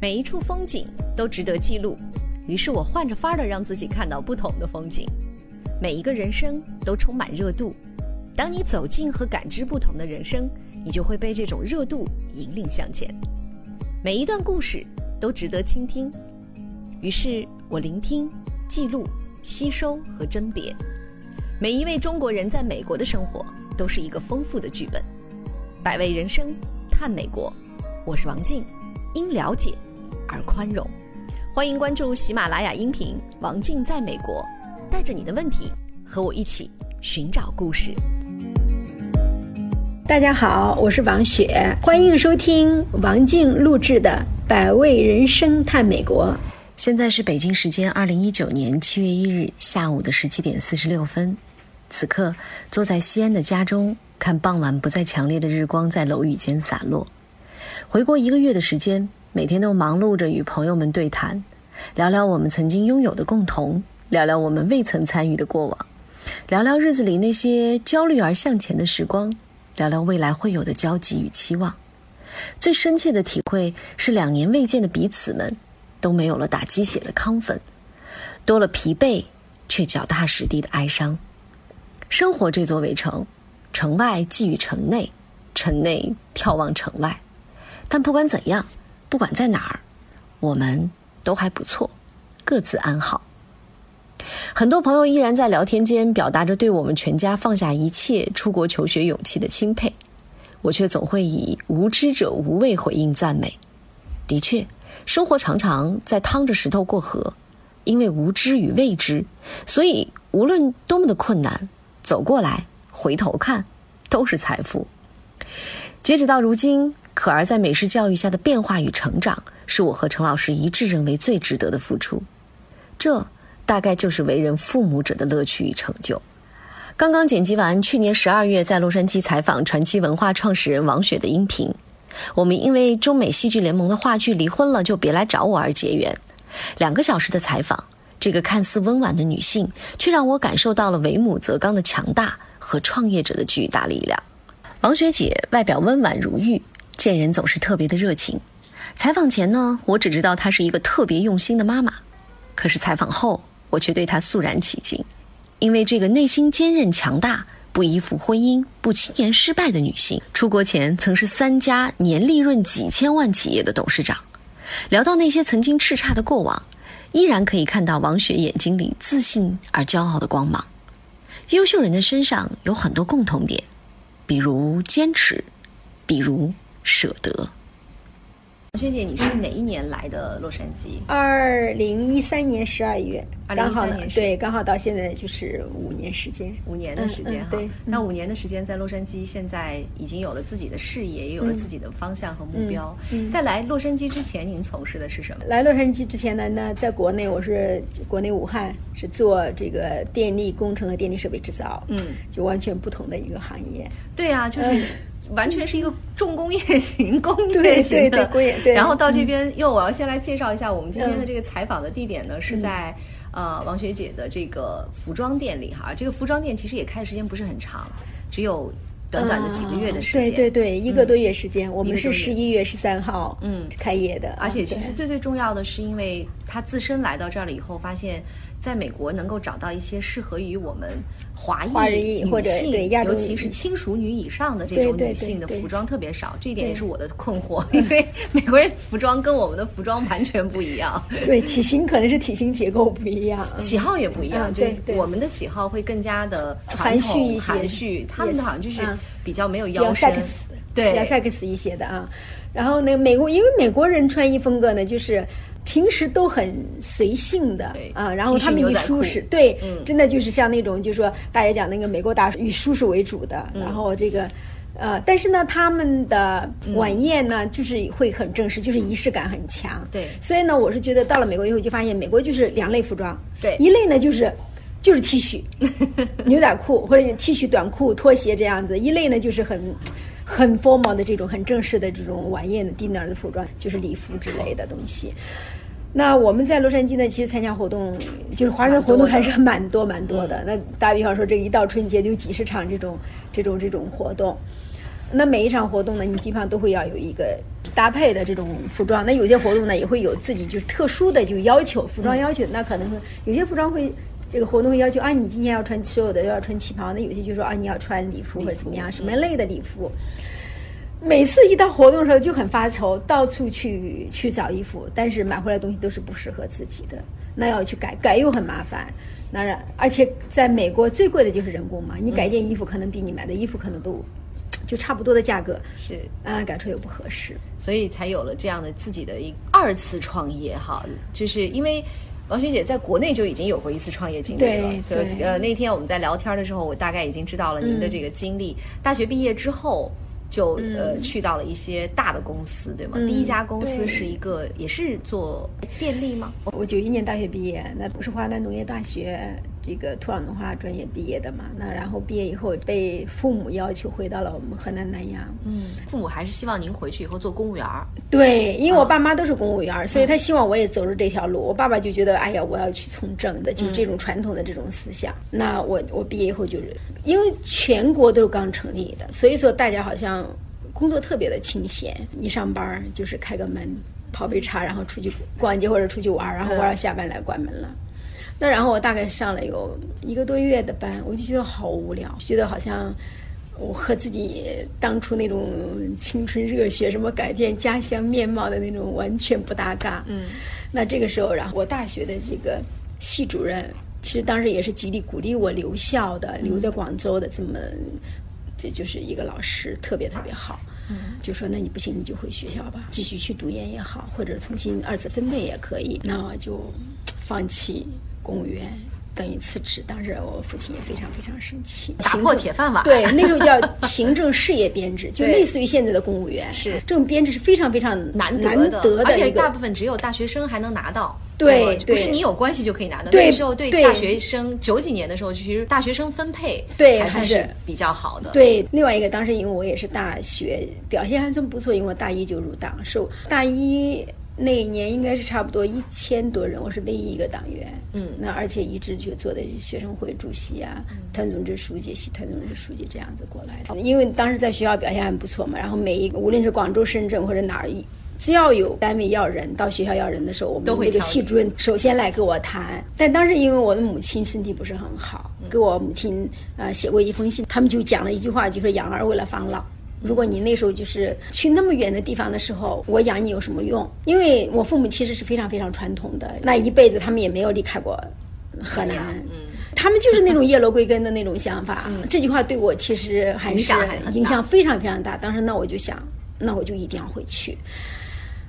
每一处风景都值得记录，于是我换着法儿的让自己看到不同的风景。每一个人生都充满热度，当你走进和感知不同的人生，你就会被这种热度引领向前。每一段故事都值得倾听，于是我聆听、记录、吸收和甄别。每一位中国人在美国的生活都是一个丰富的剧本。百味人生，探美国，我是王静，因了解而宽容。欢迎关注喜马拉雅音频《王静在美国》，带着你的问题和我一起寻找故事。大家好，我是王雪，欢迎收听王静录制的《百味人生探美国》。现在是北京时间二零一九年七月一日下午的十七点四十六分。此刻，坐在西安的家中，看傍晚不再强烈的日光在楼宇间洒落。回国一个月的时间，每天都忙碌着与朋友们对谈，聊聊我们曾经拥有的共同，聊聊我们未曾参与的过往，聊聊日子里那些焦虑而向前的时光，聊聊未来会有的交集与期望。最深切的体会是，两年未见的彼此们，都没有了打鸡血的亢奋，多了疲惫却脚踏实地的哀伤。生活这座围城，城外寄予城内，城内眺望城外。但不管怎样，不管在哪儿，我们都还不错，各自安好。很多朋友依然在聊天间表达着对我们全家放下一切出国求学勇气的钦佩，我却总会以无知者无畏回应赞美。的确，生活常常在趟着石头过河，因为无知与未知，所以无论多么的困难。走过来，回头看，都是财富。截止到如今，可儿在美式教育下的变化与成长，是我和陈老师一致认为最值得的付出。这大概就是为人父母者的乐趣与成就。刚刚剪辑完去年十二月在洛杉矶采访传奇文化创始人王雪的音频。我们因为中美戏剧联盟的话剧离婚了，就别来找我而结缘。两个小时的采访。这个看似温婉的女性，却让我感受到了为母则刚的强大和创业者的巨大力量。王雪姐外表温婉如玉，见人总是特别的热情。采访前呢，我只知道她是一个特别用心的妈妈，可是采访后，我却对她肃然起敬，因为这个内心坚韧强大、不依附婚姻、不轻言失败的女性，出国前曾是三家年利润几千万企业的董事长。聊到那些曾经叱咤的过往。依然可以看到王雪眼睛里自信而骄傲的光芒。优秀人的身上有很多共同点，比如坚持，比如舍得。王学姐，你是哪一年来的洛杉矶？二零一三年十二月，刚好对，刚好到现在就是五年时间，五年的时间哈。对，那五年的时间在洛杉矶，现在已经有了自己的事业，也有了自己的方向和目标。在来洛杉矶之前，您从事的是什么？来洛杉矶之前呢，那在国内我是国内武汉是做这个电力工程和电力设备制造，嗯，就完全不同的一个行业。对啊，就是。完全是一个重工业型、工业型的，然后到这边，又我要先来介绍一下我们今天的这个采访的地点呢，是在呃王学姐的这个服装店里哈。这个服装店其实也开的时间不是很长，只有短短的几个月的时间，对对对，一个多月时间。我们是十一月十三号嗯开业的，而且其实最最重要的是，因为他自身来到这儿了以后，发现。在美国能够找到一些适合于我们华裔女性，尤其是轻熟女以上的这种女性的服装特别少，这一点也是我的困惑，因为 美国人服装跟我们的服装完全不一样。对，体型可能是体型结构不一样，喜好也不一样。对，我们的喜好会更加的含蓄一些，含蓄，他们的好像就是比较没有腰身，对，要 sex 一些的啊。然后呢，美国因为美国人穿衣风格呢，就是。平时都很随性的啊，然后他们以舒适，对，真的就是像那种，就是说大家讲那个美国大以舒适为主的，然后这个，呃，但是呢，他们的晚宴呢，就是会很正式，就是仪式感很强，对，所以呢，我是觉得到了美国以后就发现，美国就是两类服装，对，一类呢就是就是 T 恤、牛仔裤或者 T 恤短裤、拖鞋这样子，一类呢就是很。很 formal 的这种很正式的这种晚宴的 dinner 的服装，就是礼服之类的东西。那我们在洛杉矶呢，其实参加活动，就是华人活动还是蛮多蛮多的。那打比方说，这一到春节就几十场这种这种这种活动。那每一场活动呢，你基本上都会要有一个搭配的这种服装。那有些活动呢，也会有自己就是特殊的就要求服装要求。那可能会有些服装会这个活动会要求啊，你今天要穿所有的要穿旗袍。那有些就说啊，你要穿礼服或者怎么样，什么类的礼服。每次一到活动的时候就很发愁，到处去去找衣服，但是买回来东西都是不适合自己的，那要去改，改又很麻烦。当然而且在美国最贵的就是人工嘛，你改件衣服可能比你买的衣服可能都。就差不多的价格是啊，改出来又不合适，所以才有了这样的自己的一二次创业哈。就是因为王学姐在国内就已经有过一次创业经历了，就呃那天我们在聊天的时候，我大概已经知道了您的这个经历。大学毕业之后。就呃去到了一些大的公司，对吗？第一家公司是一个也是做电力吗？我九一年大学毕业，那不是华南农业大学这个土壤农化专业毕业的嘛？那然后毕业以后被父母要求回到了我们河南南阳。嗯，父母还是希望您回去以后做公务员儿。对，因为我爸妈都是公务员，所以他希望我也走入这条路。我爸爸就觉得，哎呀，我要去从政的，就是这种传统的这种思想。那我我毕业以后就是。因为全国都是刚成立的，所以说大家好像工作特别的清闲，一上班就是开个门，泡杯茶，然后出去逛街或者出去玩，然后玩到下班来关门了。那然后我大概上了有一个多月的班，我就觉得好无聊，觉得好像我和自己当初那种青春热血、什么改变家乡面貌的那种完全不搭嘎。嗯，那这个时候，然后我大学的这个系主任。其实当时也是极力鼓励我留校的，留在广州的这么，这就是一个老师，特别特别好，嗯就说那你不行你就回学校吧，继续去读研也好，或者重新二次分配也可以，那我就放弃公务员。等于辞职，当时我父亲也非常非常生气，打破铁饭碗。对，那时候叫行政事业编制，就类似于现在的公务员。是这种编制是非常非常难得的，而且大部分只有大学生还能拿到。对，不是你有关系就可以拿到。那时候对大学生九几年的时候，其实大学生分配对还是比较好的。对，另外一个当时因为我也是大学表现还算不错，因为我大一就入党，是大一。那一年应该是差不多一千多人，我是唯一一个党员。嗯，那而且一直就做的学生会主席啊，团总支书记、系团总支书记这样子过来的。因为当时在学校表现还不错嘛，然后每一个无论是广州、深圳或者哪儿，只要有单位要人到学校要人的时候，我们那个系主任首先来跟我谈。但当时因为我的母亲身体不是很好，给我母亲啊写过一封信，他们就讲了一句话，就说养儿为了防老。如果你那时候就是去那么远的地方的时候，我养你有什么用？因为我父母其实是非常非常传统的，那一辈子他们也没有离开过河南，嗯，他们就是那种叶落归根的那种想法。这句话对我其实还是影响非常非常大。当时那我就想，那我就一定要回去。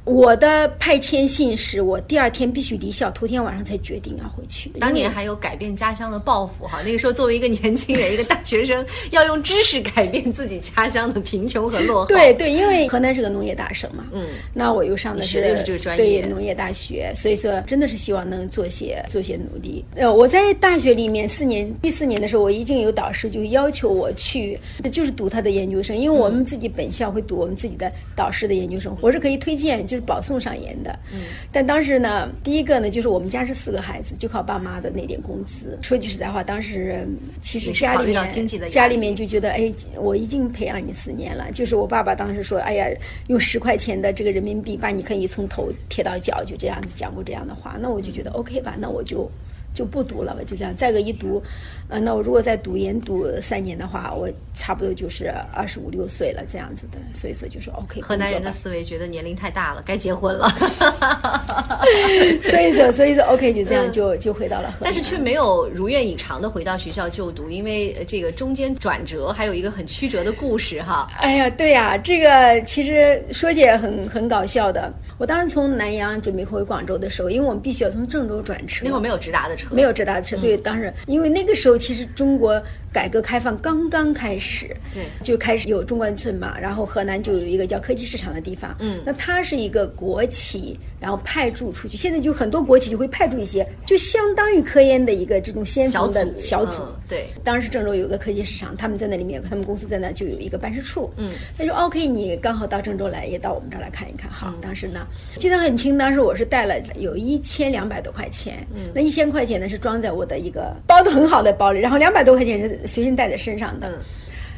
我的派遣信是我第二天必须离校，头天晚上才决定要回去。当年还有改变家乡的抱负哈，那个时候作为一个年轻人，一个大学生，要用知识改变自己家乡的贫穷和落后。对对，因为河南是个农业大省嘛，嗯，那我又上的是这个专业，对农业大学，所以说真的是希望能做些做些努力。呃，我在大学里面四年，第四年的时候，我已经有导师就要求我去，就是读他的研究生，因为我们自己本校会读我们自己的导师的研究生，我是可以推荐。就是保送上研的，嗯，但当时呢，第一个呢，就是我们家是四个孩子，就靠爸妈的那点工资。说句实在话，当时其实家里面家里面就觉得，哎，我已经培养你四年了。就是我爸爸当时说，哎呀，用十块钱的这个人民币把你可以从头贴到脚，就这样子讲过这样的话。那我就觉得 OK 吧，那我就。就不读了吧，就这样。再个一读，呃，那我如果再读研读三年的话，我差不多就是二十五六岁了，这样子的。所以说就是 OK。河南人的思维觉得年龄太大了，该结婚了。所以说，所以说 OK，就这样就就回到了河南。但是却没有如愿以偿的回到学校就读，因为这个中间转折，还有一个很曲折的故事哈。哎呀，对呀，这个其实说起来很很搞笑的。我当时从南阳准备回广州的时候，因为我们必须要从郑州转车，那会儿没有直达的。没有直达车，对，当时因为那个时候其实中国。改革开放刚刚开始，对，就开始有中关村嘛，然后河南就有一个叫科技市场的地方，嗯，那它是一个国企，然后派驻出去，现在就很多国企就会派驻一些，就相当于科研的一个这种先锋的小组，对。当时郑州有个科技市场，他们在那里面，他们公司在那就有一个办事处，嗯，他说 OK，你刚好到郑州来，也到我们这儿来看一看，好。当时呢，记得很清，当时我是带了有一千两百多块钱，嗯，那一千块钱呢是装在我的一个包的很好的包里，然后两百多块钱是。随身带在身上的，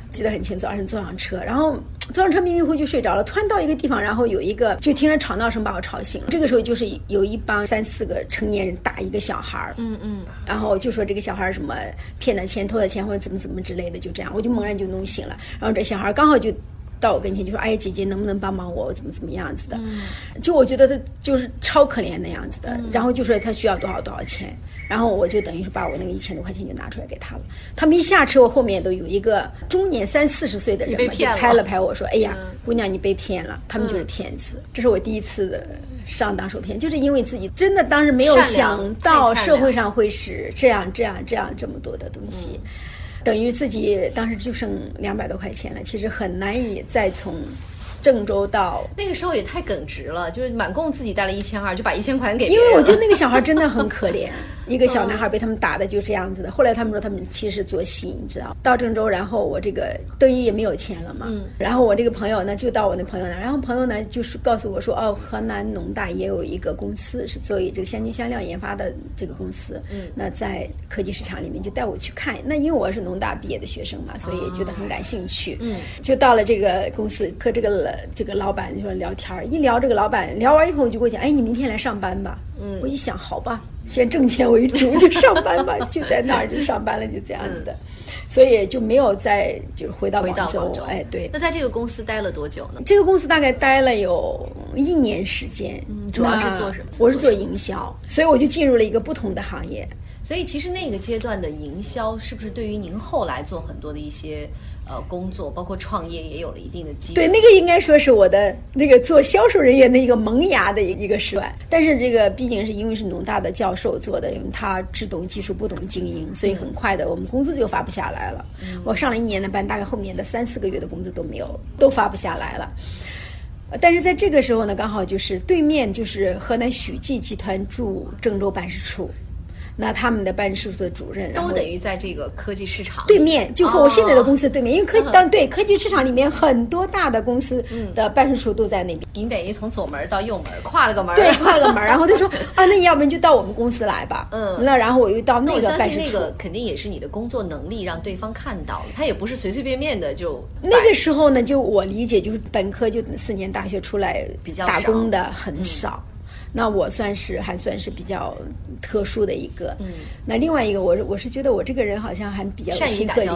记得很清，早上坐上车，然后坐上车迷迷糊糊就睡着了。突然到一个地方，然后有一个就听着吵闹声把我吵醒了。这个时候就是有一帮三四个成年人打一个小孩儿，嗯嗯，然后就说这个小孩儿什么骗的钱、偷的钱或者怎么怎么之类的，就这样，我就猛然就弄醒了。然后这小孩刚好就。到我跟前就说：“哎，姐姐能不能帮帮我？怎么怎么样子的？就我觉得他就是超可怜那样子的。然后就说他需要多少多少钱，然后我就等于是把我那个一千多块钱就拿出来给他了。他们一下车，我后面都有一个中年三四十岁的人嘛，就拍了拍我说：‘哎呀，姑娘，你被骗了，他们就是骗子。’这是我第一次的上当受骗，就是因为自己真的当时没有想到社会上会是这样这样这样这么多的东西。”等于自己当时就剩两百多块钱了，其实很难以再从。郑州到那个时候也太耿直了，就是满共自己带了一千二，就把一千块钱给。因为我觉得那个小孩真的很可怜，一个小男孩被他们打的就这样子的。后来他们说他们其实做戏，你知道，到郑州，然后我这个等于也没有钱了嘛。嗯。然后我这个朋友呢，就到我那朋友那，然后朋友呢就是告诉我说，哦，河南农大也有一个公司是做这个香精香料研发的这个公司。嗯。那在科技市场里面就带我去看，那因为我是农大毕业的学生嘛，所以觉得很感兴趣。嗯。就到了这个公司和这个。这个老板就说聊天儿，一聊这个老板聊完以后就跟我讲，哎，你明天来上班吧。嗯，我一想，好吧，先挣钱为主，就上班吧，就在那儿就上班了，就这样子的，所以就没有再就回到广州。哎，对。那在这个公司待了多久呢？这个公司大概待了有一年时间。嗯，主要是做什么？我是做营销，所以我就进入了一个不同的行业。所以其实那个阶段的营销，是不是对于您后来做很多的一些？呃，工作包括创业也有了一定的基础。对，那个应该说是我的那个做销售人员的一个萌芽的一个时段。但是这个毕竟是因为是农大的教授做的，因为他只懂技术不懂经营，所以很快的我们工资就发不下来了。我上了一年的班，大概后面的三四个月的工资都没有，都发不下来了。但是在这个时候呢，刚好就是对面就是河南许记集团驻郑州办事处。那他们的办事处的主任都等于在这个科技市场对面，就和我现在的公司对面，因为科当对科技市场里面很多大的公司的办事处都在那边。您等于从左门到右门跨了个门，对，跨了个门。然后他说 啊，那你要不然就到我们公司来吧。嗯，那然后我又到那个办事处。那个肯定也是你的工作能力让对方看到了，他也不是随随便便的就。那个时候呢，就我理解就是本科就四年大学出来比较打工的很少。那我算是还算是比较特殊的一个，嗯，那另外一个，我是我是觉得我这个人好像还比较有亲和力，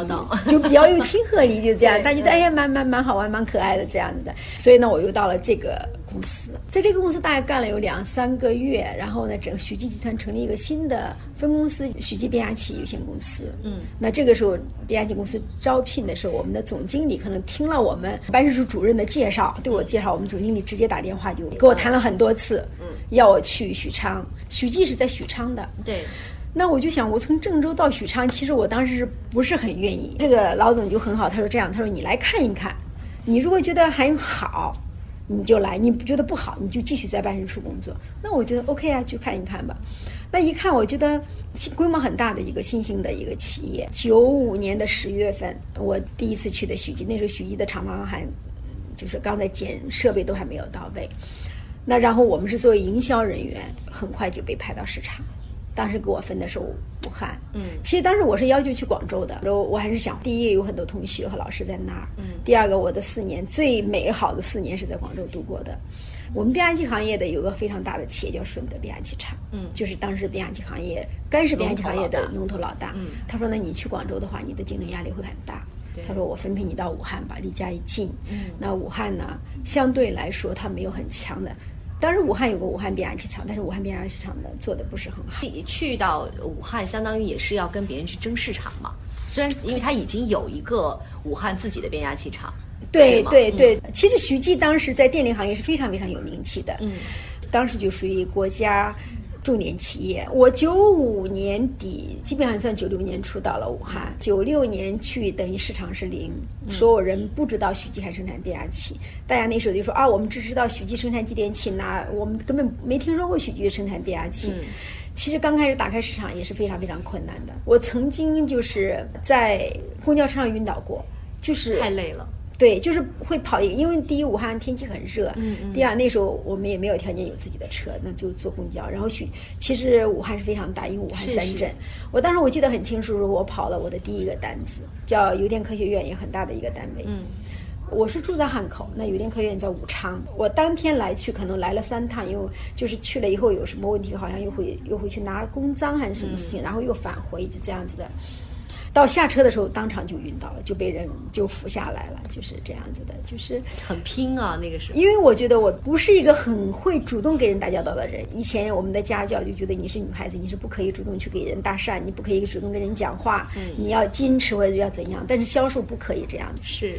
就比较有亲和力，就这样，大家觉得哎呀，蛮蛮蛮好玩，蛮可爱的这样子的，所以呢，我又到了这个公司，在这个公司大概干了有两三个月，然后呢，整个许记集团成立一个新的分公司——许记变压器有限公司，嗯，那这个时候变压器公司招聘的时候，我们的总经理可能听了我们办事处主任的介绍，对我介绍，我们总经理直接打电话就给我谈了很多次，嗯。要我去许昌，许记是在许昌的。对，那我就想，我从郑州到许昌，其实我当时是不是很愿意？这个老总就很好，他说这样，他说你来看一看，你如果觉得还好，你就来；你不觉得不好，你就继续在办事处工作。那我觉得 OK 啊，去看一看吧。那一看，我觉得规模很大的一个新兴的一个企业。九五年的十月份，我第一次去的许记，那时候许记的厂房还就是刚在建，设备都还没有到位。那然后我们是作为营销人员，很快就被派到市场。当时给我分的是武汉，嗯，其实当时我是要求去广州的。我我还是想，第一有很多同学和老师在那儿，嗯，第二个我的四年最美好的四年是在广州度过的。我们变压器行业的有个非常大的企业叫顺德变压器厂，嗯，就是当时变压器行业干是变压器行业的龙头老大。嗯，他说：“那你去广州的话，你的竞争压力会很大。”他说：“我分配你到武汉吧，离家也近。嗯，那武汉呢，相对来说它没有很强的。”当时武汉有个武汉变压器厂，但是武汉变压器厂呢做的不是很好。去到武汉，相当于也是要跟别人去争市场嘛。虽然因为他已经有一个武汉自己的变压器厂。对对对，其实徐记当时在电力行业是非常非常有名气的。嗯，当时就属于国家。重点企业，我九五年底基本上算九六年初到了武汉，九六年去等于市场是零，所有人不知道许继还生产变压器，大家那时候就说啊，我们只知道许继生产继电器，那我们根本没听说过许继生产变压器。其实刚开始打开市场也是非常非常困难的。我曾经就是在公交车上晕倒过，就是太累了。对，就是会跑一个，因为第一武汉天气很热，嗯嗯，第二那时候我们也没有条件有自己的车，那就坐公交。然后去，其实武汉是非常大，因为武汉三镇。我当时我记得很清楚，我跑了我的第一个单子，叫邮电科学院，也很大的一个单位。嗯，我是住在汉口，那邮电科学院在武昌。我当天来去，可能来了三趟，因为就是去了以后有什么问题，好像又会又会去拿公章还是什么事情，然后又返回，就这样子的。到下车的时候，当场就晕倒了，就被人就扶下来了，就是这样子的，就是很拼啊，那个时候。因为我觉得我不是一个很会主动跟人打交道的人，以前我们的家教就觉得你是女孩子，你是不可以主动去给人搭讪，你不可以主动跟人讲话，你要矜持或者要怎样，但是销售不可以这样子。是。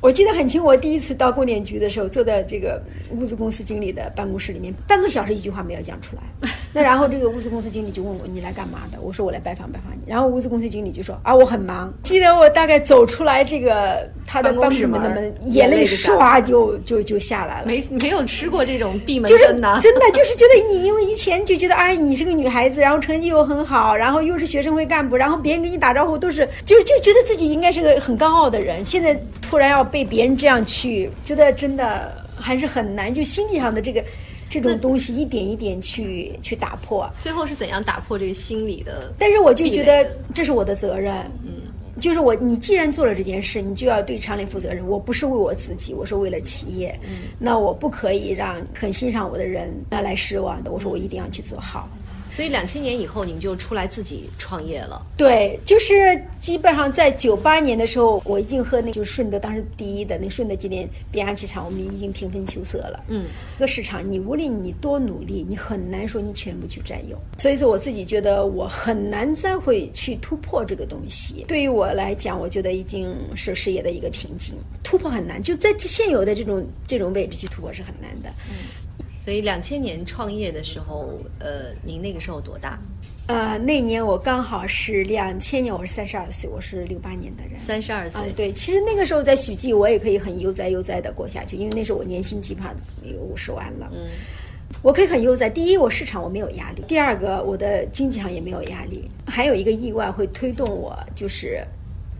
我记得很清，我第一次到供电局的时候，坐在这个物资公司经理的办公室里面，半个小时一句话没有讲出来。那然后这个物资公司经理就问我：“你来干嘛的？”我说：“我来拜访拜访你。”然后物资公司经理就说：“啊，我很忙。”记得我大概走出来这个他的办公室门的门，眼泪唰就就就下来了。没没有吃过这种闭门羹呐，真的就是觉得你因为以前就觉得哎，你是个女孩子，然后成绩又很好，然后又是学生会干部，然后别人跟你打招呼都是就就觉得自己应该是个很高傲的人。现在突然要被别人这样。去觉得真的还是很难，就心理上的这个这种东西一点一点去去打破。最后是怎样打破这个心理的？但是我就觉得这是我的责任，嗯，就是我你既然做了这件事，你就要对厂里负责任。我不是为我自己，我是为了企业，嗯，那我不可以让很欣赏我的人那来失望的。我说我一定要去做好。所以两千年以后，您就出来自己创业了。对，就是基本上在九八年的时候，我已经和那就是顺德当时第一的那顺德机电变压器厂，我们已经平分秋色了。嗯，这个市场你无论你多努力，你很难说你全部去占有。所以说我自己觉得我很难再会去突破这个东西。对于我来讲，我觉得已经是事业的一个瓶颈，突破很难。就在这现有的这种这种位置去突破是很难的。嗯。所以两千年创业的时候，呃，您那个时候多大？呃，那年我刚好是两千年，我是三十二岁，我是六八年的人。三十二岁，对，其实那个时候在许记，我也可以很悠哉悠哉的过下去，因为那时候我年薪基本上有五十万了。嗯，我可以很悠哉。第一，我市场我没有压力；第二个，我的经济上也没有压力。还有一个意外会推动我，就是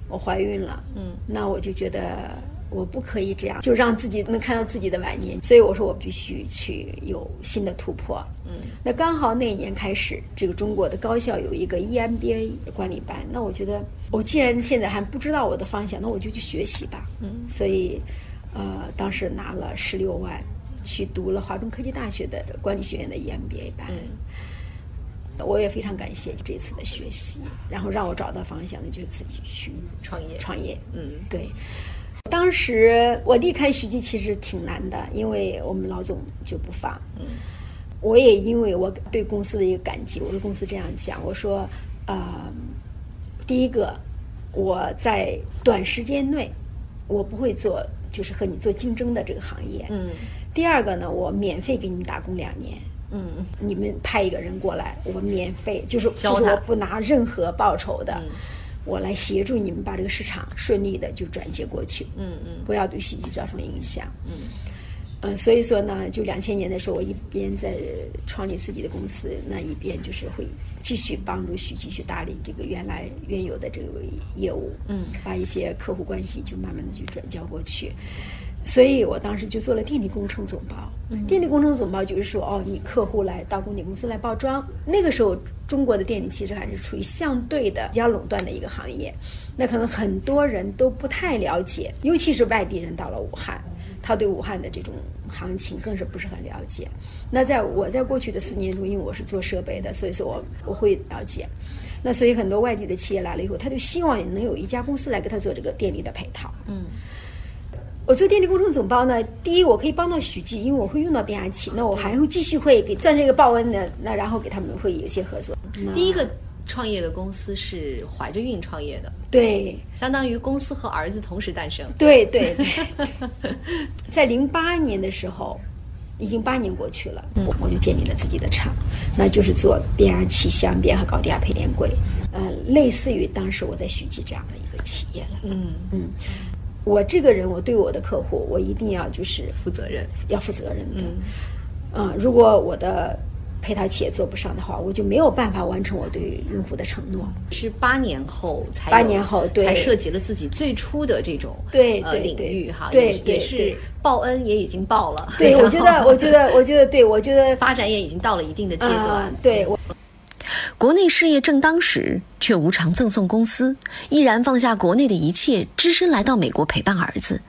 我怀孕了。嗯，那我就觉得。我不可以这样，就让自己能看到自己的晚年，所以我说我必须去有新的突破。嗯，那刚好那一年开始，这个中国的高校有一个 EMBA 管理班，那我觉得我既然现在还不知道我的方向，那我就去学习吧。嗯，所以，呃，当时拿了十六万去读了华中科技大学的管理学院的 EMBA 班。嗯，我也非常感谢这次的学习，然后让我找到方向，那就是自己去创业。创业，嗯，对。当时我离开徐记其实挺难的，因为我们老总就不放。嗯，我也因为我对公司的一个感激，我的公司这样讲，我说，呃，第一个，我在短时间内，我不会做就是和你做竞争的这个行业。嗯。第二个呢，我免费给你们打工两年。嗯。你们派一个人过来，我免费，就是就是我不拿任何报酬的。嗯。我来协助你们把这个市场顺利的就转接过去，嗯嗯，不要对戏剧造成影响，嗯，嗯，所以说呢，就两千年的时候，我一边在创立自己的公司，那一边就是会继续帮助许剧去打理这个原来原有的这个业务，嗯，把一些客户关系就慢慢的就转交过去。所以我当时就做了电力工程总包。电力工程总包就是说，哦，你客户来到供电公司来报装。那个时候，中国的电力其实还是处于相对的比较垄断的一个行业。那可能很多人都不太了解，尤其是外地人到了武汉，他对武汉的这种行情更是不是很了解。那在我在过去的四年中，因为我是做设备的，所以说我我会了解。那所以很多外地的企业来了以后，他就希望能有一家公司来给他做这个电力的配套。嗯。我做电力工程总包呢，第一我可以帮到许记，因为我会用到变压器，那我还会继续会给赚这个报恩的，那然后给他们会有一些合作。第一个创业的公司是怀着孕创业的，对，相当于公司和儿子同时诞生。对对对，在零八年的时候，已经八年过去了，我我就建立了自己的厂，那就是做变压器、箱变和高低压配电柜，呃，类似于当时我在许记这样的一个企业了。嗯嗯。我这个人，我对我的客户，我一定要就是负责任，要负责任的。嗯，啊，如果我的配套企业做不上的话，我就没有办法完成我对用户的承诺。是八年后才八年后对才涉及了自己最初的这种对呃领域哈，对也是报恩也已经报了。对，我觉得，我觉得，我觉得，对我觉得 发展也已经到了一定的阶段。对我，国内事业正当时，却无偿赠送公司，毅然放下国内的一切，只身来到美国陪伴儿子。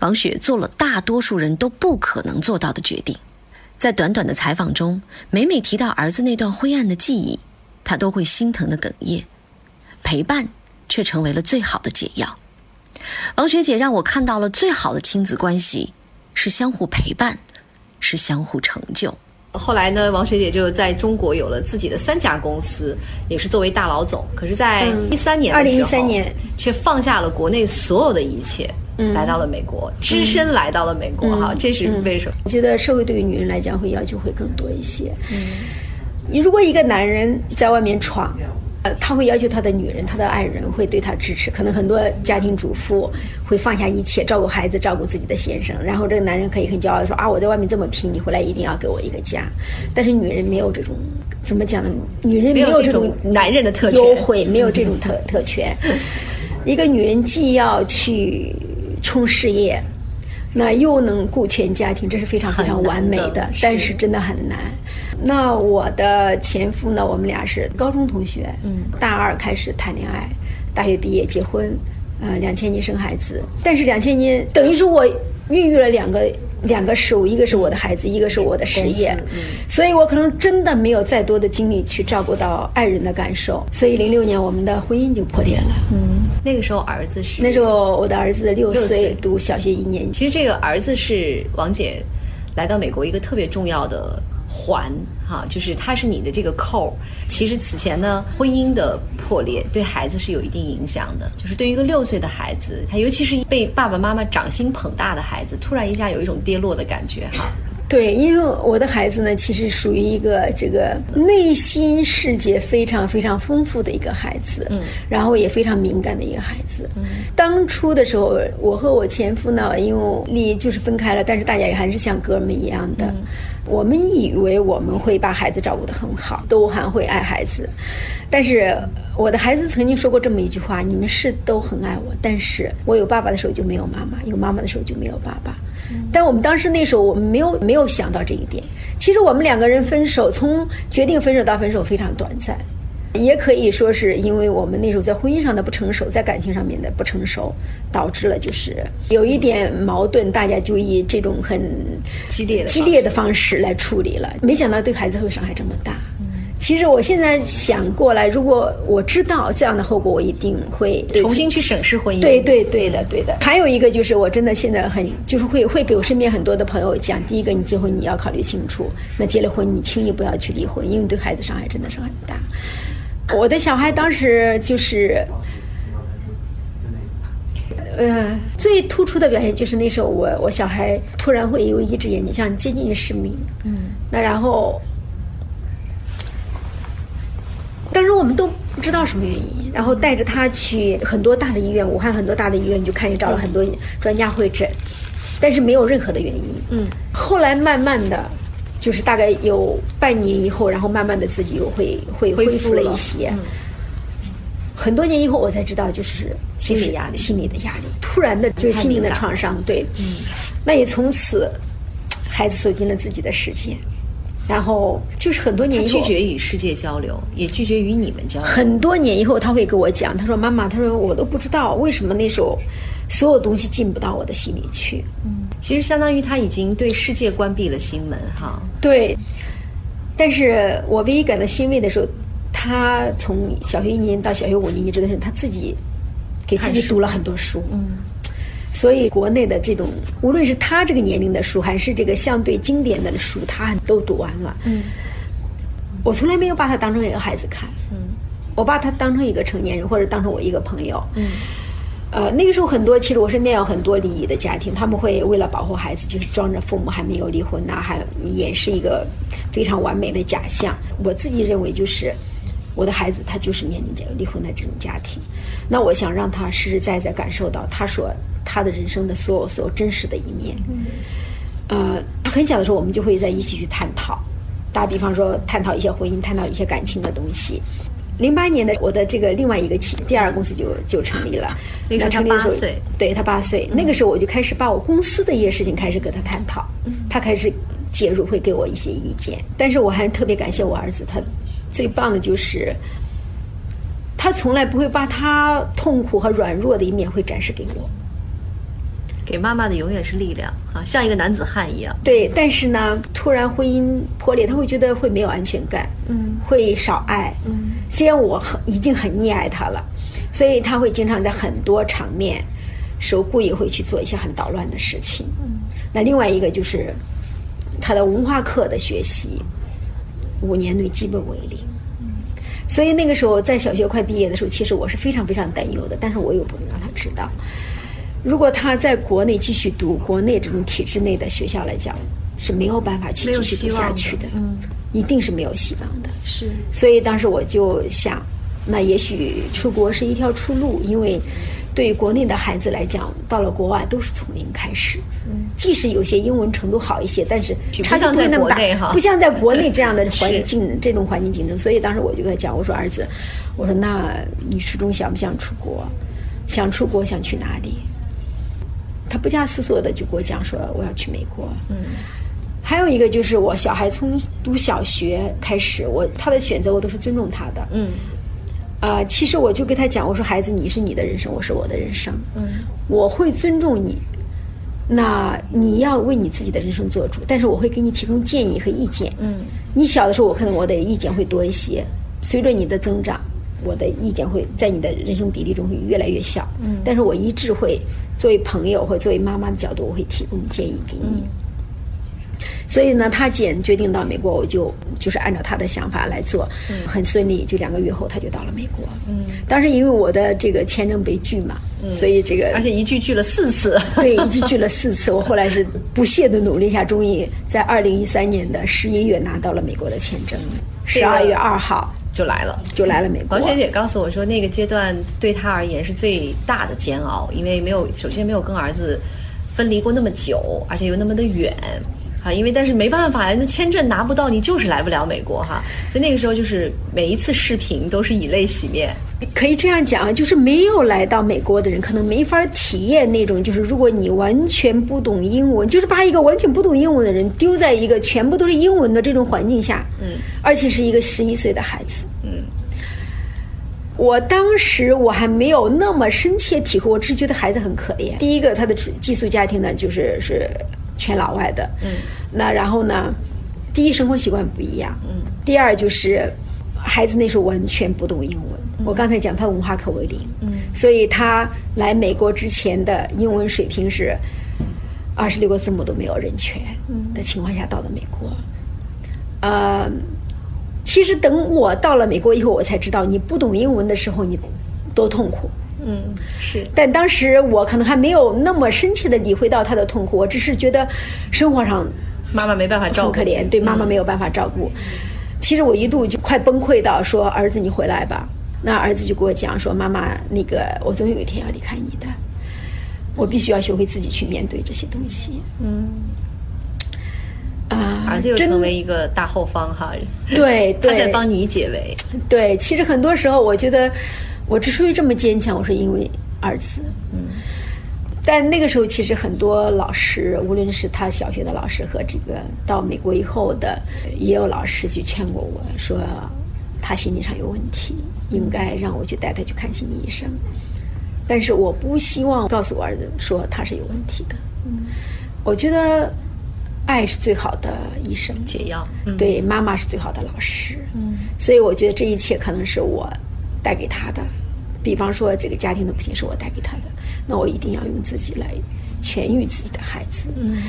王雪做了大多数人都不可能做到的决定。在短短的采访中，每每提到儿子那段灰暗的记忆，她都会心疼的哽咽。陪伴却成为了最好的解药。王学姐让我看到了最好的亲子关系是相互陪伴，是相互成就。后来呢，王学姐就在中国有了自己的三家公司，也是作为大老总。可是，在一三年，二零一三年，却放下了国内所有的一切。来到了美国，只身来到了美国，哈，这是为什么？我觉得社会对于女人来讲会要求会更多一些。嗯，你如果一个男人在外面闯，呃，他会要求他的女人、他的爱人会对他支持。可能很多家庭主妇会放下一切，照顾孩子，照顾自己的先生，然后这个男人可以很骄傲的说：“啊，我在外面这么拼，你回来一定要给我一个家。”但是女人没有这种，怎么讲呢？女人没有这种男人的特权，优惠没有这种特特权。一个女人既要去。冲事业，那又能顾全家庭，这是非常非常完美的，但是真的很难。那我的前夫呢？我们俩是高中同学，嗯，大二开始谈恋爱，大学毕业结婚，呃，两千年生孩子。但是两千年等于说我孕育了两个两个事物，一个是我的孩子，一个是我的事业，所以我可能真的没有再多的精力去照顾到爱人的感受，所以零六年我们的婚姻就破裂了。嗯。那个时候儿子是那时候我的儿子六岁读小学一年级。其实这个儿子是王姐来到美国一个特别重要的环哈，就是它是你的这个扣。其实此前呢，婚姻的破裂对孩子是有一定影响的，就是对于一个六岁的孩子，他尤其是被爸爸妈妈掌心捧大的孩子，突然一下有一种跌落的感觉哈。对，因为我的孩子呢，其实属于一个这个内心世界非常非常丰富的一个孩子，嗯，然后也非常敏感的一个孩子。嗯，当初的时候，我和我前夫呢，因为离就是分开了，但是大家也还是像哥们一样的。我们以为我们会把孩子照顾得很好，都还会爱孩子。但是我的孩子曾经说过这么一句话：“你们是都很爱我，但是我有爸爸的时候就没有妈妈，有妈妈的时候就没有爸爸。”但我们当时那时候我们没有没有想到这一点。其实我们两个人分手，从决定分手到分手非常短暂，也可以说是因为我们那时候在婚姻上的不成熟，在感情上面的不成熟，导致了就是有一点矛盾，大家就以这种很激烈的激烈的方式来处理了。没想到对孩子会伤害这么大。其实我现在想过来，如果我知道这样的后果，我一定会重新去审视婚姻。对对对的对的。还有一个就是，我真的现在很就是会会给我身边很多的朋友讲，第一个，你结婚你要考虑清楚，那结了婚你轻易不要去离婚，因为对孩子伤害真的是很大。我的小孩当时就是，呃，最突出的表现就是那时候我我小孩突然会有一只眼睛像接近于失明，嗯，那然后。当时我们都不知道什么原因，然后带着他去很多大的医院，武汉很多大的医院你就看，也找了很多专家会诊，但是没有任何的原因。嗯，后来慢慢的，就是大概有半年以后，然后慢慢的自己又会会恢复了一些。很多年以后，我才知道就是心理压力，心理的压力，突然的就是心灵的创伤。对，嗯，那也从此，孩子走进了自己的世界。然后就是很多年以后，拒绝与世界交流，也拒绝与你们交流。很多年以后，他会跟我讲，他说：“妈妈，他说我都不知道为什么那时候所有东西进不到我的心里去。”嗯，其实相当于他已经对世界关闭了心门，哈。对。但是我唯一感到欣慰的时候，他从小学一年到小学五年级，真的是他自己给自己读了很多书。嗯。所以，国内的这种，无论是他这个年龄的书，还是这个相对经典的书，他都读完了。嗯，我从来没有把他当成一个孩子看。嗯，我把他当成一个成年人，或者当成我一个朋友。嗯，呃，那个时候很多，其实我身边有很多离异的家庭，他们会为了保护孩子，就是装着父母还没有离婚呐，还演是一个非常完美的假象。我自己认为，就是我的孩子，他就是面临着离婚的这种家庭。那我想让他实实在在感受到，他所。他的人生的所有所有真实的一面，嗯呃，很小的时候我们就会在一起去探讨，打比方说，探讨一些婚姻，探讨一些感情的东西。零八年的我的这个另外一个企第二公司就就成立了。那时候他八岁，对他八岁。那个时候我就开始把我公司的一些事情开始跟他探讨，他开始介入，会给我一些意见。但是我还特别感谢我儿子，他最棒的就是。他从来不会把他痛苦和软弱的一面会展示给我，给妈妈的永远是力量啊，像一个男子汉一样。对，但是呢，突然婚姻破裂，他会觉得会没有安全感，嗯，会少爱，嗯。虽然我很已经很溺爱他了，所以他会经常在很多场面时候故意会去做一些很捣乱的事情。嗯。那另外一个就是他的文化课的学习，五年内基本为零。所以那个时候，在小学快毕业的时候，其实我是非常非常担忧的。但是我又不能让他知道，如果他在国内继续读国内这种体制内的学校来讲，是没有办法去继续读下去的。嗯，一定是没有希望的。是。所以当时我就想，那也许出国是一条出路，因为。对于国内的孩子来讲，到了国外都是从零开始。嗯，即使有些英文程度好一些，但是差距不会那么大，不像在国内这样的 环境，这种环境竞争。所以当时我就跟他讲，我说儿子，我说那你始终想不想出国？想出国，想去哪里？他不假思索的就给我讲说我要去美国。嗯，还有一个就是我小孩从读小学开始，我他的选择我都是尊重他的。嗯。啊，其实我就跟他讲，我说孩子，你是你的人生，我是我的人生，嗯，我会尊重你，那你要为你自己的人生做主，但是我会给你提供建议和意见，嗯，你小的时候，我可能我的意见会多一些，随着你的增长，我的意见会在你的人生比例中会越来越小，嗯，但是我一直会作为朋友或作为妈妈的角度，我会提供建议给你。所以呢，他姐决定到美国，我就就是按照他的想法来做，很顺利。就两个月后，他就到了美国。嗯，当时因为我的这个签证被拒嘛，所以这个而且一拒拒了四次。对，一拒拒了四次。我后来是不懈的努力下，终于在二零一三年的十一月拿到了美国的签证，十二月二号就来了，就来了美国。王学姐告诉我说，那个阶段对她而言是最大的煎熬，因为没有首先没有跟儿子分离过那么久，而且又那么的远。啊，因为但是没办法呀，那签证拿不到，你就是来不了美国哈。所以那个时候就是每一次视频都是以泪洗面。可以这样讲啊，就是没有来到美国的人，可能没法体验那种，就是如果你完全不懂英文，就是把一个完全不懂英文的人丢在一个全部都是英文的这种环境下，嗯，而且是一个十一岁的孩子，嗯，我当时我还没有那么深切体会，我只是觉得孩子很可怜。第一个，他的寄宿家庭呢，就是是。全老外的，嗯，那然后呢？第一，生活习惯不一样，嗯。第二，就是孩子那时候完全不懂英文。我刚才讲他文化课为零，嗯，所以他来美国之前的英文水平是二十六个字母都没有认全的情况下到的美国。呃，其实等我到了美国以后，我才知道你不懂英文的时候你多痛苦。嗯，是，但当时我可能还没有那么深切的理会到他的痛苦，我只是觉得生活上妈妈没办法照顾，可怜，对妈妈没有办法照顾。其实我一度就快崩溃到说：“儿子，你回来吧。”那儿子就跟我讲说：“妈妈，那个我总有一天要离开你的，我必须要学会自己去面对这些东西。”嗯，啊，儿子又成为一个大后方哈，对，他在帮你解围。对，其实很多时候我觉得。我之所以这么坚强，我是因为儿子。嗯，但那个时候其实很多老师，无论是他小学的老师和这个到美国以后的，也有老师去劝过我说，他心理上有问题，应该让我去带他去看心理医生。但是我不希望告诉我儿子说他是有问题的。嗯，我觉得爱是最好的医生解药，对妈妈是最好的老师。嗯，所以我觉得这一切可能是我。带给他的，比方说这个家庭的不幸是我带给他的，那我一定要用自己来痊愈自己的孩子。嗯，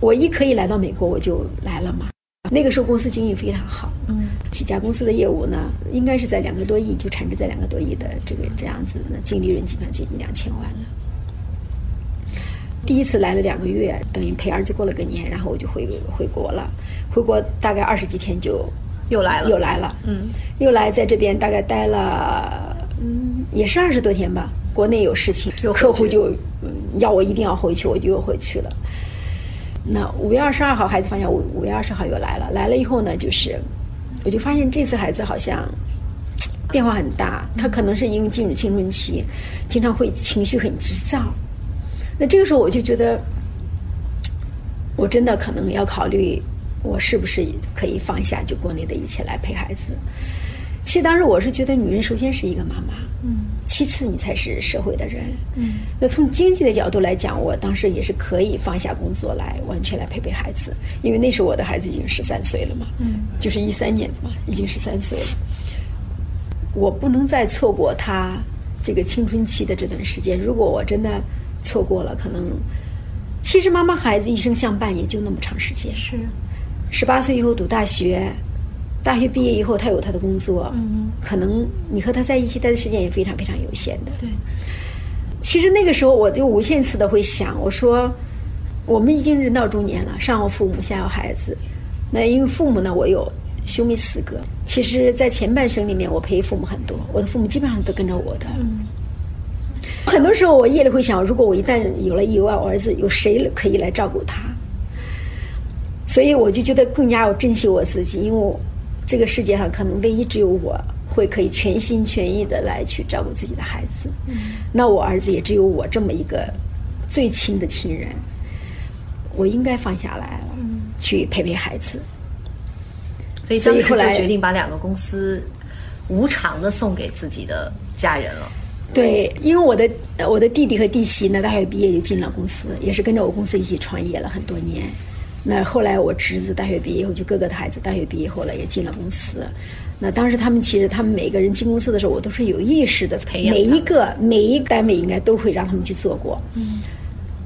我一可以来到美国，我就来了嘛。那个时候公司经营非常好，嗯，几家公司的业务呢，应该是在两个多亿，就产值在两个多亿的这个这样子，那净利润基本上接近两千万了。第一次来了两个月，等于陪儿子过了个年，然后我就回回国了。回国大概二十几天就。又来了，又来了，嗯，又来在这边大概待了，嗯，也是二十多天吧。国内有事情，客户就要我一定要回去，我就又回去了。那五月二十二号孩子放假，五五月二十号又来了。来了以后呢，就是我就发现这次孩子好像变化很大。他可能是因为进入青春期，经常会情绪很急躁。那这个时候我就觉得，我真的可能要考虑，我是不是可以放下就国内的一切来陪孩子。其实当时我是觉得，女人首先是一个妈妈，嗯，其次你才是社会的人，嗯。那从经济的角度来讲，我当时也是可以放下工作来完全来陪陪孩子，因为那时候我的孩子已经十三岁了嘛，嗯，就是一三年的嘛，已经十三岁了。我不能再错过他这个青春期的这段时间。如果我真的错过了，可能其实妈妈孩子一生相伴也就那么长时间，是十八岁以后读大学。大学毕业以后，他有他的工作，可能你和他在一起待的时间也非常非常有限的。对，其实那个时候我就无限次的会想，我说我们已经人到中年了，上有父母，下有孩子。那因为父母呢，我有兄妹四个。其实，在前半生里面，我陪父母很多，我的父母基本上都跟着我的。很多时候，我夜里会想，如果我一旦有了意外，我儿子有谁可以来照顾他？所以我就觉得更加要珍惜我自己，因为我。这个世界上可能唯一只有我会可以全心全意的来去照顾自己的孩子，那我儿子也只有我这么一个最亲的亲人，我应该放下来了，去陪陪孩子。所以当时就决定把两个公司无偿的送给自己的家人了。对，因为我的我的弟弟和弟媳呢，大学毕业就进了公司，也是跟着我公司一起创业了很多年。那后来我侄子大学毕业以后，就哥哥的孩子大学毕业后了也进了公司。那当时他们其实他们每个人进公司的时候，我都是有意识的培养每一个每一个单位应该都会让他们去做过。嗯。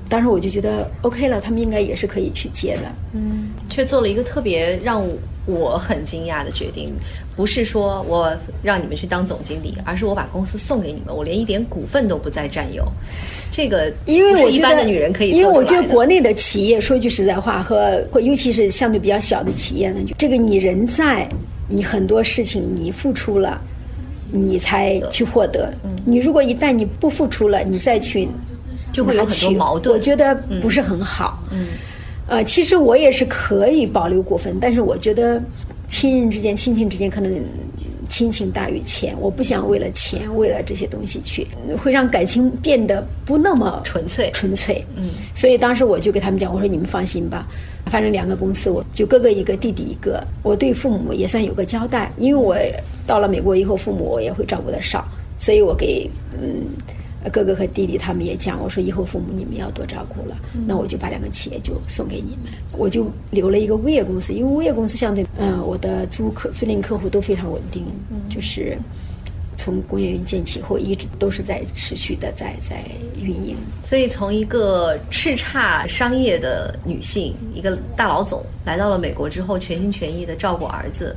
当时我就觉得 OK 了，他们应该也是可以去接的。嗯。却做了一个特别让我很惊讶的决定，不是说我让你们去当总经理，而是我把公司送给你们，我连一点股份都不再占有。这个，因为我一般的女人可以，因为我觉得国内的企业说句实在话，和尤其是相对比较小的企业呢，就这个你人在，你很多事情你付出了，你才去获得。嗯，你如果一旦你不付出了，你再去，就会有很多矛盾。我觉得不是很好。嗯，呃，其实我也是可以保留股份，但是我觉得亲人之间、亲情之间可能。亲情大于钱，我不想为了钱，为了这些东西去，会让感情变得不那么纯粹。纯粹，嗯。所以当时我就给他们讲，我说你们放心吧，反正两个公司，我就哥哥一个，弟弟一个，我对父母也算有个交代，因为我到了美国以后，父母我也会照顾的少，所以我给嗯。哥哥和弟弟他们也讲，我说以后父母你们要多照顾了，那我就把两个企业就送给你们，我就留了一个物业公司，因为物业公司相对，嗯，我的租客、租赁客户都非常稳定，就是从工业园建起后一直都是在持续的在在运营。所以从一个叱咤商业的女性，一个大老总，来到了美国之后，全心全意的照顾儿子。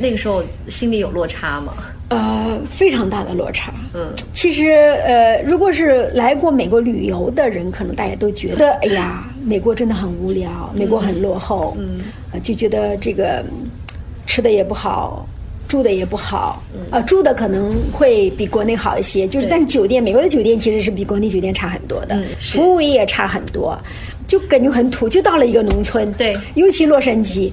那个时候心里有落差吗？呃，非常大的落差。嗯，其实呃，如果是来过美国旅游的人，可能大家都觉得，哎呀，美国真的很无聊，美国很落后。嗯，就觉得这个吃的也不好，住的也不好。啊，住的可能会比国内好一些，就是但是酒店，美国的酒店其实是比国内酒店差很多的，服务业差很多。就感觉很土，就到了一个农村。对，尤其洛杉矶，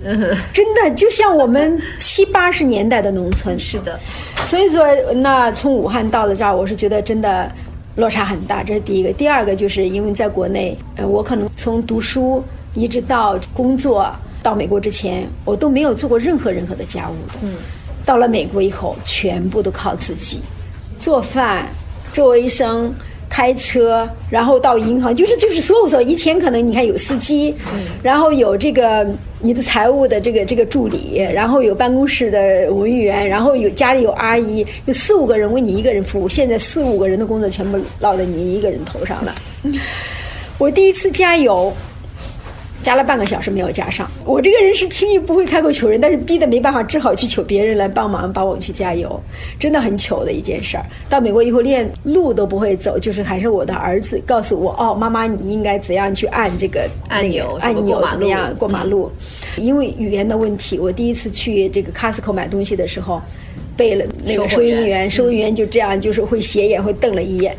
真的就像我们七八十年代的农村。是的，所以说，那从武汉到了这儿，我是觉得真的落差很大。这是第一个。第二个就是因为在国内，呃，我可能从读书一直到工作到美国之前，我都没有做过任何任何的家务的。嗯，到了美国以后，全部都靠自己做饭、做卫生。开车，然后到银行，就是就是所有所有。以前可能你看有司机，然后有这个你的财务的这个这个助理，然后有办公室的文员，然后有家里有阿姨，有四五个人为你一个人服务。现在四五个人的工作全部落在你一个人头上了。我第一次加油。加了半个小时没有加上，我这个人是轻易不会开口求人，但是逼得没办法，只好去求别人来帮忙帮我去加油，真的很糗的一件事儿。到美国以后连路都不会走，就是还是我的儿子告诉我，哦，妈妈你应该怎样去按这个按钮按钮怎么样过马路？因为语言的问题，我第一次去这个 Costco 买东西的时候，背了那个收银员，收银员就这样就是会斜眼会瞪了一眼。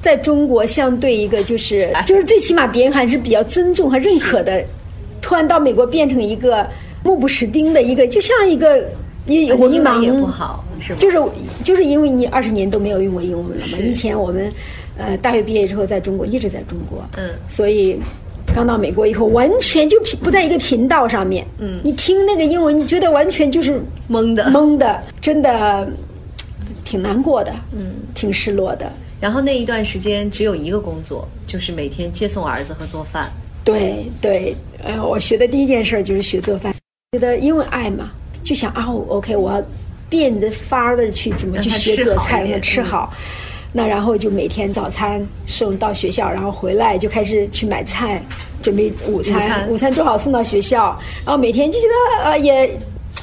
在中国相对一个就是 就是最起码别人还是比较尊重和认可的，突然到美国变成一个目不识丁的一个，就像一个英文也不好，是就是就是因为你二十年都没有用过英文了嘛。以前我们呃大学毕业之后在中国一直在中国，嗯，所以。刚到美国以后，完全就不在一个频道上面。嗯，你听那个英文，你觉得完全就是懵的，懵的，真的挺难过的。嗯，挺失落的。然后那一段时间只有一个工作，就是每天接送儿子和做饭。对对，呃，我学的第一件事就是学做饭。觉得因为爱嘛，就想啊，OK，我要变着法儿的去怎么去学做菜，让他吃好。那然后就每天早餐送到学校，然后回来就开始去买菜，准备午餐。午餐做好送到学校，然后每天就觉得呃也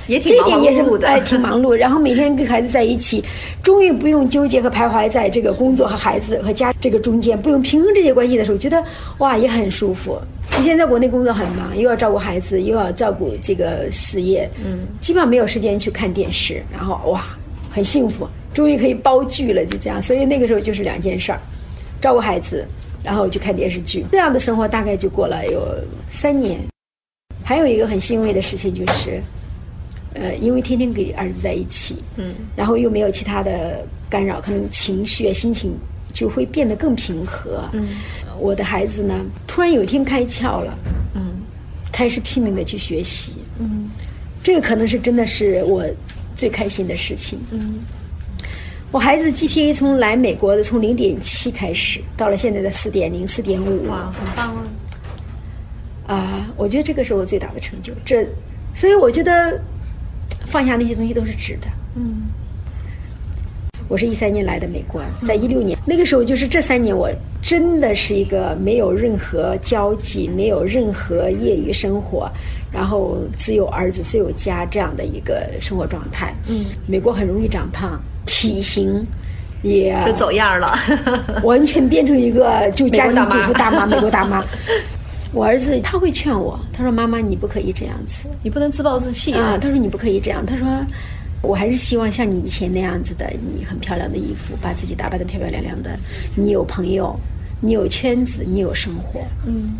也挺忙碌的，哎挺忙碌。然后每天跟孩子在一起，终于不用纠结和徘徊在这个工作和孩子和家这个中间，不用平衡这些关系的时候，觉得哇也很舒服。以前在国内工作很忙，又要照顾孩子，又要照顾这个事业，嗯，基本上没有时间去看电视，然后哇很幸福。终于可以煲剧了，就这样。所以那个时候就是两件事儿：照顾孩子，然后去看电视剧。这样的生活大概就过了有三年。还有一个很欣慰的事情就是，呃，因为天天给儿子在一起，嗯，然后又没有其他的干扰，可能情绪、心情就会变得更平和。嗯，我的孩子呢，突然有一天开窍了，嗯，开始拼命的去学习，嗯，这个可能是真的是我最开心的事情，嗯。我孩子 GPA 从来美国的从零点七开始，到了现在的四点零、四点五。哇，很棒啊！啊，我觉得这个是我最大的成就。这，所以我觉得放下那些东西都是值的。嗯。我是一三年来的美国，在一六年那个时候，就是这三年，我真的是一个没有任何交际、没有任何业余生活，然后只有儿子、只有家这样的一个生活状态。嗯。美国很容易长胖。体型也就走样了，完全变成一个就家庭主妇大妈，美国大妈。我儿子他会劝我，他说：“妈妈，你不可以这样子，你不能自暴自弃啊。”他说：“你不可以这样。”他说：“我还是希望像你以前那样子的，你很漂亮的衣服，把自己打扮的漂漂亮亮的，你有朋友，你有圈子，你有生活。”嗯，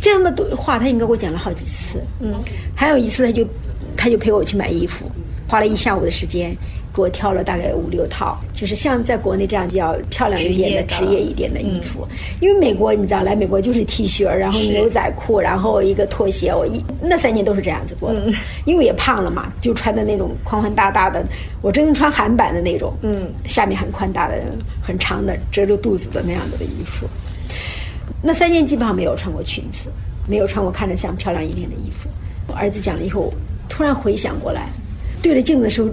这样的话他应该给我讲了好几次。嗯，还有一次他就他就陪我去买衣服，花了一下午的时间。给我挑了大概五六套，就是像在国内这样比较漂亮一点的职业一点的衣服。因为美国你知道，来美国就是 T 恤，然后牛仔裤，然后一个拖鞋。我一那三年都是这样子过的，因为也胖了嘛，就穿的那种宽宽大大的，我真的穿韩版的那种，嗯，下面很宽大的、很长的遮住肚子的那样子的衣服。那三年基本上没有穿过裙子，没有穿过看着像漂亮一点的衣服。我儿子讲了以后，突然回想过来，对着镜子的时候。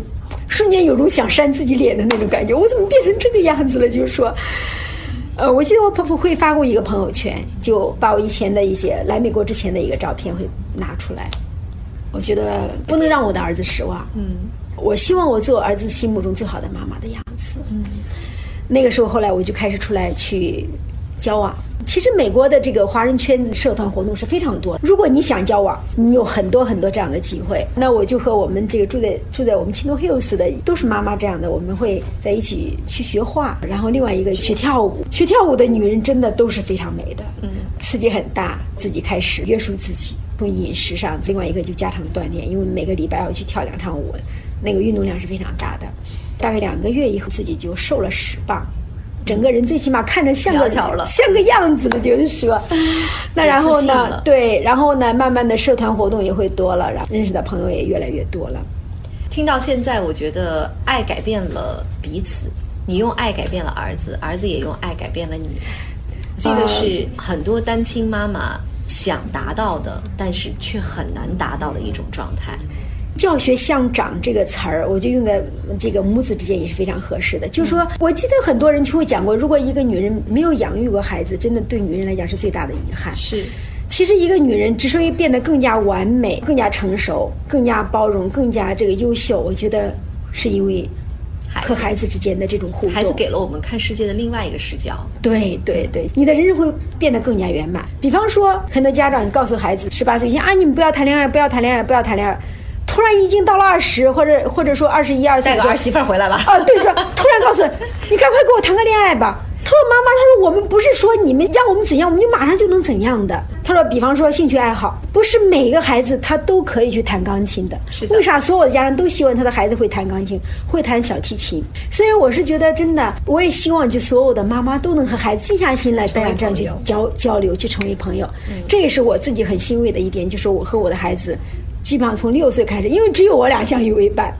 瞬间有种想扇自己脸的那种感觉，我怎么变成这个样子了？就是说，呃，我记得我婆婆会发过一个朋友圈，就把我以前的一些来美国之前的一个照片会拿出来。我觉得不能让我的儿子失望。嗯，我希望我做儿子心目中最好的妈妈的样子。嗯，那个时候后来我就开始出来去交往。其实美国的这个华人圈子社团活动是非常多。如果你想交往，你有很多很多这样的机会。那我就和我们这个住在住在我们青诺 hills 的都是妈妈这样的，我们会在一起去学画，然后另外一个学跳舞。学跳舞的女人真的都是非常美的，嗯，刺激很大，自己开始约束自己，从饮食上，另外一个就加强锻炼，因为每个礼拜要去跳两场舞，那个运动量是非常大的。大概两个月以后，自己就瘦了十磅。整个人最起码看着像个像个样子的，就是说，那然后呢？对，然后呢？慢慢的社团活动也会多了，然后认识的朋友也越来越多了。听到现在，我觉得爱改变了彼此，你用爱改变了儿子，儿子也用爱改变了你。这个是很多单亲妈妈想达到的，但是却很难达到的一种状态。教学相长这个词儿，我就用在这个母子之间也是非常合适的。就是说，我记得很多人就会讲过，如果一个女人没有养育过孩子，真的对女人来讲是最大的遗憾。是，其实一个女人之所以变得更加完美、更加成熟、更加包容、更加这个优秀，我觉得是因为和孩子之间的这种互动。孩子给了我们看世界的另外一个视角。对对对，你的人生会变得更加圆满。比方说，很多家长告诉孩子，十八岁以前啊，你们不要谈恋爱，不要谈恋爱，不要谈恋爱。突然已经到了二十，或者或者说二十一二岁，带个儿媳妇回来了。啊，对，说 突然告诉你，你赶快给我谈个恋爱吧。他说妈妈，他说我们不是说你们让我们怎样，我们就马上就能怎样的。他说，比方说兴趣爱好，不是每个孩子他都可以去弹钢琴的。是为啥所有的家长都希望他的孩子会弹钢琴，会弹小提琴？所以我是觉得真的，我也希望就所有的妈妈都能和孩子静下心来，这样去交交流，去成为朋友。这也是我自己很欣慰的一点，就是我和我的孩子，基本上从六岁开始，因为只有我俩相依为伴。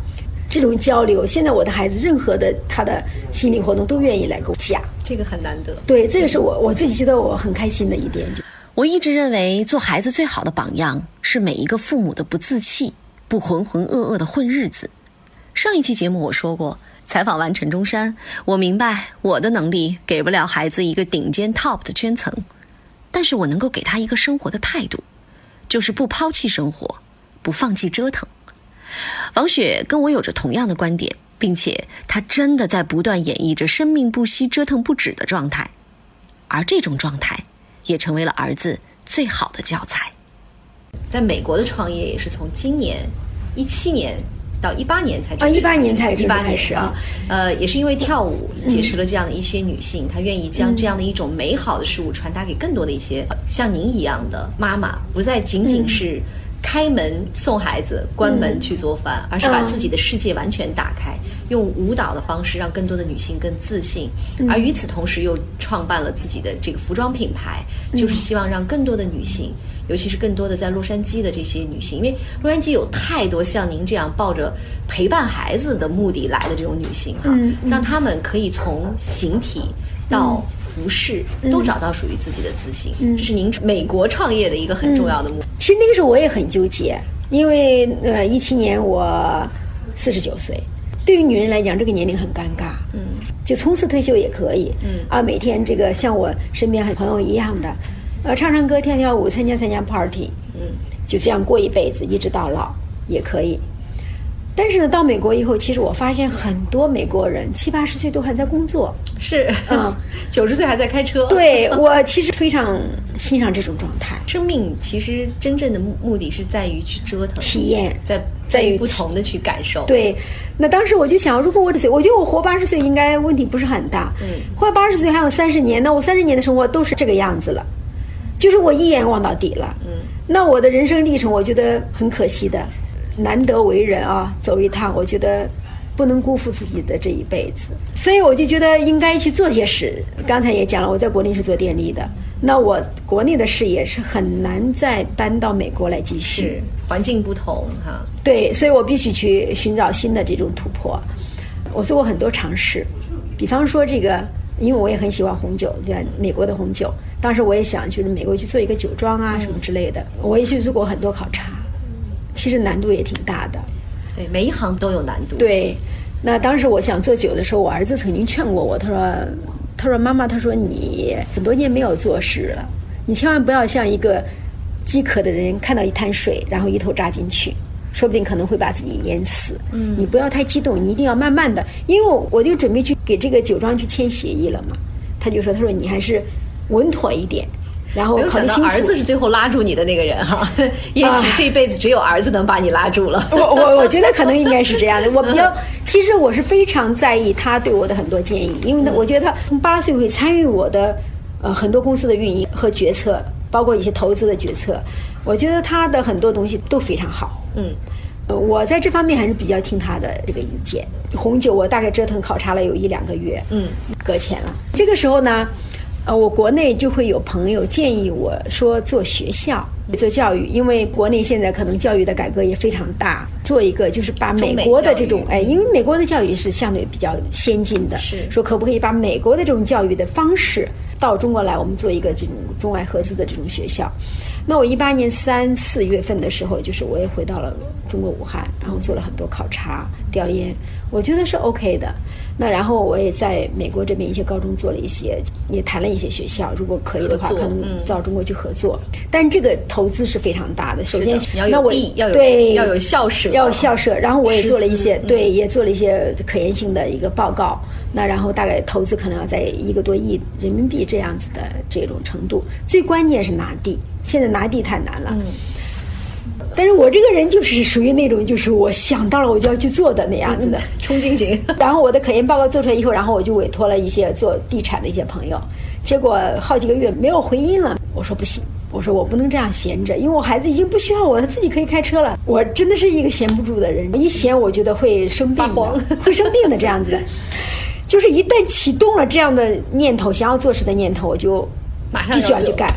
这种交流，现在我的孩子任何的他的心理活动都愿意来跟我讲，这个很难得。对，这个是我我自己觉得我很开心的一点。我一直认为，做孩子最好的榜样是每一个父母的不自弃，不浑浑噩噩的混日子。上一期节目我说过，采访完陈中山，我明白我的能力给不了孩子一个顶尖 top 的圈层，但是我能够给他一个生活的态度，就是不抛弃生活，不放弃折腾。王雪跟我有着同样的观点，并且她真的在不断演绎着生命不息、折腾不止的状态，而这种状态也成为了儿子最好的教材。在美国的创业也是从今年一七年到一八年才啊，一八年才一八年始啊，呃，也是因为跳舞结识了这样的一些女性，她愿意将这样的一种美好的事物传达给更多的一些像您一样的妈妈，不再仅仅是。开门送孩子，关门去做饭，而是把自己的世界完全打开，用舞蹈的方式让更多的女性更自信。而与此同时，又创办了自己的这个服装品牌，就是希望让更多的女性，尤其是更多的在洛杉矶的这些女性，因为洛杉矶有太多像您这样抱着陪伴孩子的目的来的这种女性哈，让她们可以从形体到。服饰都找到属于自己的自信，这是您美国创业的一个很重要的目。其实那个时候我也很纠结，因为呃一七年我四十九岁，对于女人来讲这个年龄很尴尬，嗯，就从此退休也可以，嗯啊每天这个像我身边很朋友一样的，呃唱唱歌跳跳舞参加参加 party，嗯就这样过一辈子一直到老也可以。但是呢，到美国以后，其实我发现很多美国人七八十岁都还在工作，是，嗯，九十岁还在开车。对我其实非常欣赏这种状态。生命其实真正的目目的是在于去折腾、体验，在在于不同的去感受。对，那当时我就想，如果我的岁，我觉得我活八十岁应该问题不是很大。嗯，活八十岁还有三十年，那我三十年的生活都是这个样子了，就是我一眼望到底了。嗯，那我的人生历程，我觉得很可惜的。难得为人啊，走一趟，我觉得不能辜负自己的这一辈子，所以我就觉得应该去做些事。刚才也讲了，我在国内是做电力的，那我国内的事业是很难再搬到美国来继续，环境不同哈。对，所以我必须去寻找新的这种突破。我做过很多尝试，比方说这个，因为我也很喜欢红酒，对吧？美国的红酒，当时我也想就是美国去做一个酒庄啊什么之类的，我也去做过很多考察。其实难度也挺大的，对，每一行都有难度。对，那当时我想做酒的时候，我儿子曾经劝过我，他说：“他说妈妈，他说你很多年没有做事了，你千万不要像一个饥渴的人看到一滩水，然后一头扎进去，说不定可能会把自己淹死。嗯，你不要太激动，你一定要慢慢的，因为我就准备去给这个酒庄去签协议了嘛。他就说，他说你还是稳妥一点。”然后，没有想到儿子是最后拉住你的那个人哈，也许这辈子只有儿子能把你拉住了。我我我觉得可能应该是这样的。我比较，其实我是非常在意他对我的很多建议，因为呢，我觉得他从八岁会参与我的呃很多公司的运营和决策，包括一些投资的决策。我觉得他的很多东西都非常好。嗯，我在这方面还是比较听他的这个意见。红酒我大概折腾考察了有一两个月，嗯，搁浅了。这个时候呢。呃，我国内就会有朋友建议我说做学校做教育，因为国内现在可能教育的改革也非常大，做一个就是把美国的这种哎，因为美国的教育是相对比较先进的，是说可不可以把美国的这种教育的方式到中国来，我们做一个这种中外合资的这种学校。那我一八年三四月份的时候，就是我也回到了中国武汉，然后做了很多考察调研，我觉得是 OK 的。那然后我也在美国这边一些高中做了一些，也谈了一些学校，如果可以的话，可能到中国去合作。但这个投资是非常大的。首先，那我要有对要有校舍，要有校舍。然后我也做了一些，对，也做了一些可研性的一个报告。那然后大概投资可能要在一个多亿人民币这样子的这种程度。最关键是拿地。现在拿地太难了，但是我这个人就是属于那种，就是我想到了我就要去做的那样子的冲劲型。然后我的可研报告做出来以后，然后我就委托了一些做地产的一些朋友，结果好几个月没有回音了。我说不行，我说我不能这样闲着，因为我孩子已经不需要我，他自己可以开车了。我真的是一个闲不住的人，一闲我觉得会生病，会生病的这样子的。就是一旦启动了这样的念头，想要做事的念头，我就马上必须要去干。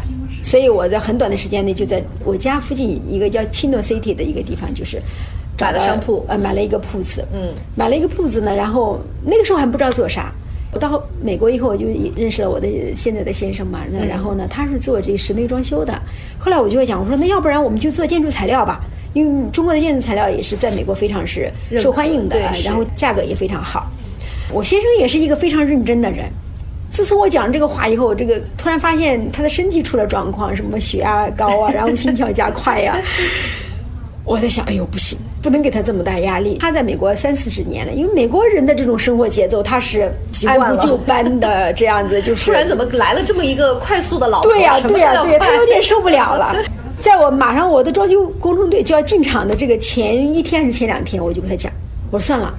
所以我在很短的时间内就在我家附近一个叫 Chino City 的一个地方，就是买了商铺，呃，买了一个铺子，嗯，买了一个铺子呢。然后那个时候还不知道做啥。我到美国以后，我就认识了我的现在的先生嘛。那然后呢，他是做这室内装修的。后来我就会讲，我说那要不然我们就做建筑材料吧，因为中国的建筑材料也是在美国非常是受欢迎的，然后价格也非常好。我先生也是一个非常认真的人。自从我讲了这个话以后，这个突然发现他的身体出了状况，什么血压高啊，然后心跳加快呀。我在想，哎呦，不行，不能给他这么大压力。他在美国三四十年了，因为美国人的这种生活节奏，他是按部就班的这样子，就是。突然怎么来了这么一个快速的老对呀，对呀，对，他有点受不了了。在我马上我的装修工程队就要进场的这个前一天还是前两天，我就跟他讲，我说算了，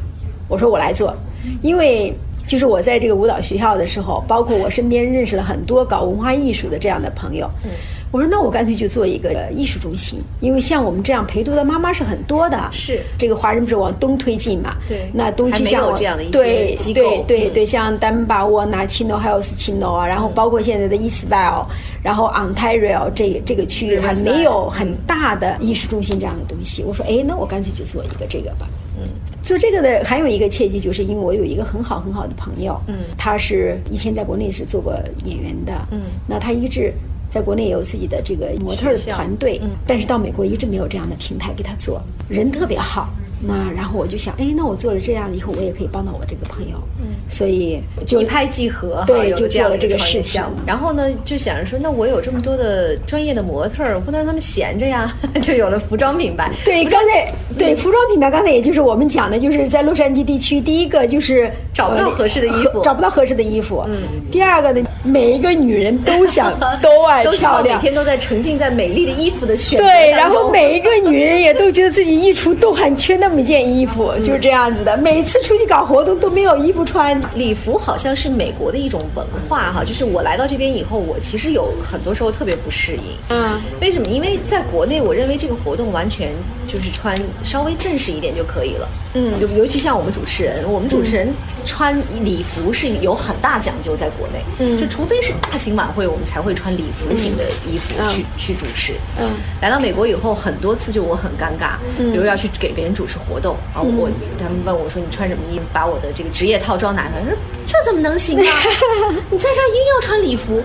我说我来做，因为。就是我在这个舞蹈学校的时候，包括我身边认识了很多搞文化艺术的这样的朋友。嗯，我说那我干脆就做一个艺术中心，因为像我们这样陪读的妈妈是很多的。是这个华人不是往东推进嘛？对，那东区像对对对，像丹巴沃纳、奇诺还有斯奇诺啊，然后包括现在的伊斯拜尔，然后 Ontario 这这个区域还没有很大的艺术中心这样的东西。我说哎，那我干脆就做一个这个吧。嗯，做这个的还有一个契机，就是因为我有一个很好很好的朋友，嗯，他是以前在国内是做过演员的，嗯，那他一直在国内也有自己的这个模特团队，嗯，但是到美国一直没有这样的平台给他做，人特别好。那然后我就想，哎，那我做了这样以后，我也可以帮到我这个朋友，嗯，所以就一拍即合，对，就做了这个事情。然后呢，就想着说，那我有这么多的专业的模特，我不能让他们闲着呀，就有了服装品牌。对，刚才对服装品牌，刚才也就是我们讲的，就是在洛杉矶地区，第一个就是找不到合适的衣服，找不到合适的衣服。嗯。第二个呢，每一个女人都想都爱漂亮，每天都在沉浸在美丽的衣服的选择对，然后每一个女人也都觉得自己衣橱都很缺那。那么件衣服就是这样子的，每次出去搞活动都没有衣服穿。礼服好像是美国的一种文化哈，就是我来到这边以后，我其实有很多时候特别不适应。嗯，为什么？因为在国内，我认为这个活动完全就是穿稍微正式一点就可以了。嗯，尤尤其像我们主持人，我们主持人穿礼服是有很大讲究，在国内。嗯，就除非是大型晚会，我们才会穿礼服型的衣服去去主持。嗯，来到美国以后，很多次就我很尴尬，嗯比如要去给别人主持。活动啊，我他们问我说：“你穿什么衣服？”把我的这个职业套装拿出来，说：“这怎么能行啊？你在这儿一定要穿礼服。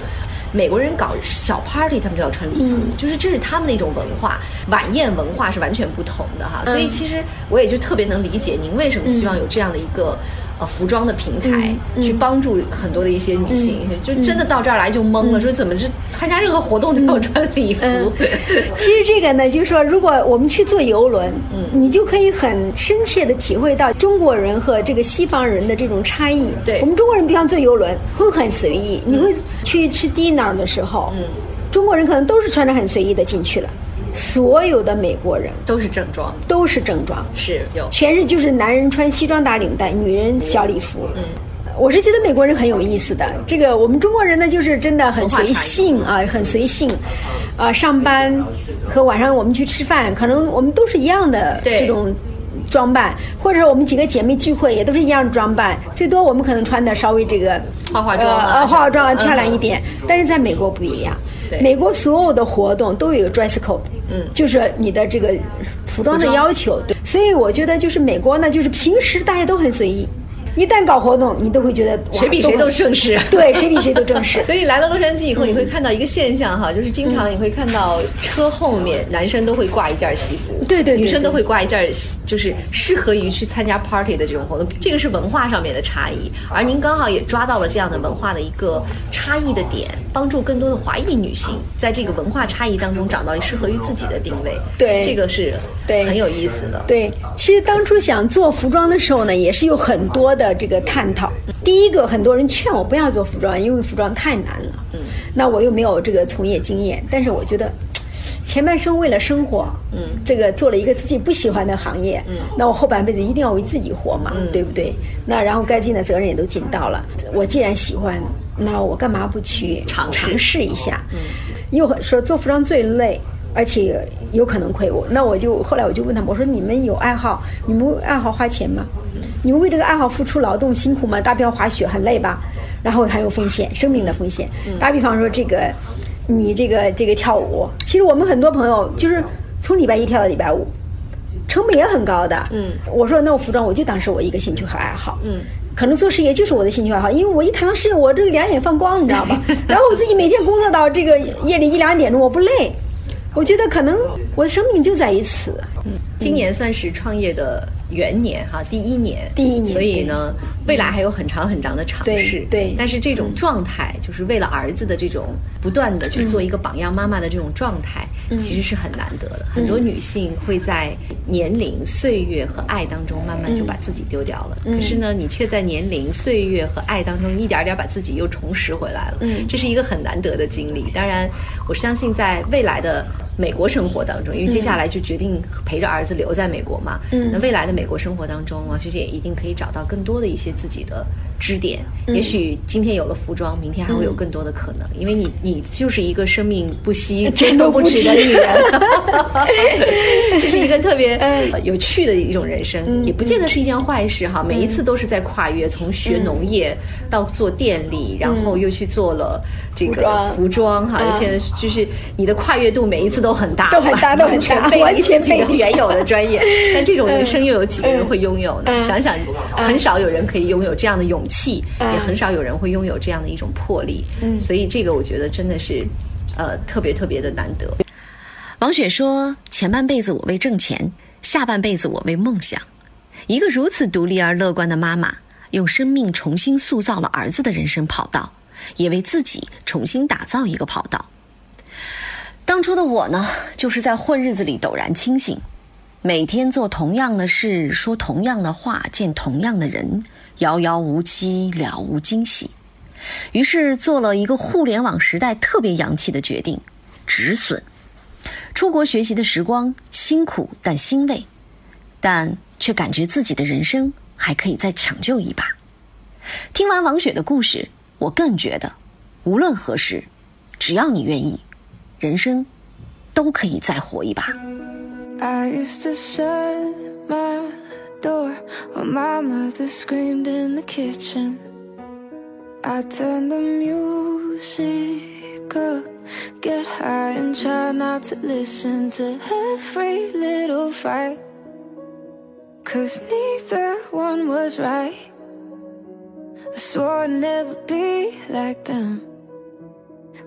美国人搞小 party，他们就要穿礼服，就是这是他们的一种文化，晚宴文化是完全不同的哈。所以其实我也就特别能理解您为什么希望有这样的一个。呃，服装的平台去帮助很多的一些女性，就真的到这儿来就懵了，说怎么这参加任何活动都要穿礼服？其实这个呢，就是说，如果我们去坐游轮，嗯，你就可以很深切的体会到中国人和这个西方人的这种差异。对，我们中国人比方坐游轮会很随意，你会去吃 dinner 的时候，嗯，中国人可能都是穿着很随意的进去了。所有的美国人都是正装，都是正装，是有全是就是男人穿西装打领带，女人小礼服。嗯，我是觉得美国人很有意思的。这个我们中国人呢，就是真的很随性啊，很随性。啊，上班和晚上我们去吃饭，可能我们都是一样的这种装扮，或者我们几个姐妹聚会也都是一样的装扮，最多我们可能穿的稍微这个化化妆啊，化化妆漂亮一点。但是在美国不一样。美国所有的活动都有一个 dress code，嗯，就是你的这个服装的要求，对，所以我觉得就是美国呢，就是平时大家都很随意。一旦搞活动，你都会觉得谁比谁都正式。对，谁比谁都正式。所以来了洛杉矶以后，你会看到一个现象哈，就是经常你会看到车后面男生都会挂一件西服，对对，女生都会挂一件，就是适合于去参加 party 的这种活动。这个是文化上面的差异，而您刚好也抓到了这样的文化的一个差异的点，帮助更多的华裔女性在这个文化差异当中找到适合于自己的定位。对，这个是对很有意思的。对，其实当初想做服装的时候呢，也是有很多的。的这个探讨，第一个很多人劝我不要做服装，因为服装太难了。嗯，那我又没有这个从业经验，但是我觉得。前半生为了生活，嗯，这个做了一个自己不喜欢的行业，嗯，那我后半辈子一定要为自己活嘛，对不对？那然后该尽的责任也都尽到了。我既然喜欢，那我干嘛不去尝尝试一下？嗯，又说做服装最累，而且有可能亏我。那我就后来我就问他们，我说你们有爱好，你们爱好花钱吗？你们为这个爱好付出劳动辛苦吗？打比方滑雪很累吧？然后还有风险，生命的风险。打比方说这个。你这个这个跳舞，其实我们很多朋友就是从礼拜一跳到礼拜五，成本也很高的。嗯，我说那我服装我就当是我一个兴趣和爱好。嗯，可能做事业就是我的兴趣爱好，因为我一谈到事业，我这个两眼放光，你知道吧？然后我自己每天工作到这个夜里一两点钟，我不累。我觉得可能我的生命就在于此。嗯，今年算是创业的。元年哈，第一年，第一年，所以呢，未来还有很长很长的尝试。对，但是这种状态，就是为了儿子的这种不断的去做一个榜样妈妈的这种状态，其实是很难得的。很多女性会在年龄、岁月和爱当中，慢慢就把自己丢掉了。可是呢，你却在年龄、岁月和爱当中，一点点把自己又重拾回来了。嗯，这是一个很难得的经历。当然，我相信在未来的。美国生活当中，因为接下来就决定陪着儿子留在美国嘛。嗯，那未来的美国生活当中，王学姐一定可以找到更多的一些自己的支点。也许今天有了服装，明天还会有更多的可能。因为你，你就是一个生命不息、真都不止的女人。这是一个特别有趣的一种人生，也不见得是一件坏事哈。每一次都是在跨越，从学农业到做电力，然后又去做了这个服装哈。现在就是你的跨越度，每一次。都很大，都很大，都很大，完全背原有的专业。但这种人生又有几个人会拥有呢？想想，很少有人可以拥有这样的勇气，也很少有人会拥有这样的一种魄力。所以，这个我觉得真的是，呃，特别特别的难得。王雪说：“前半辈子我为挣钱，下半辈子我为梦想。一个如此独立而乐观的妈妈，用生命重新塑造了儿子的人生跑道，也为自己重新打造一个跑道。”当初的我呢，就是在混日子里陡然清醒，每天做同样的事，说同样的话，见同样的人，遥遥无期，了无惊喜。于是做了一个互联网时代特别洋气的决定：止损。出国学习的时光辛苦但欣慰，但却感觉自己的人生还可以再抢救一把。听完王雪的故事，我更觉得，无论何时，只要你愿意。人生都可以再活一把。I used to shut my door when my mother screamed in the kitchen. I turned the music up, get high and try not to listen to every little fight. Cause neither one was right. I swore I'd never be like them.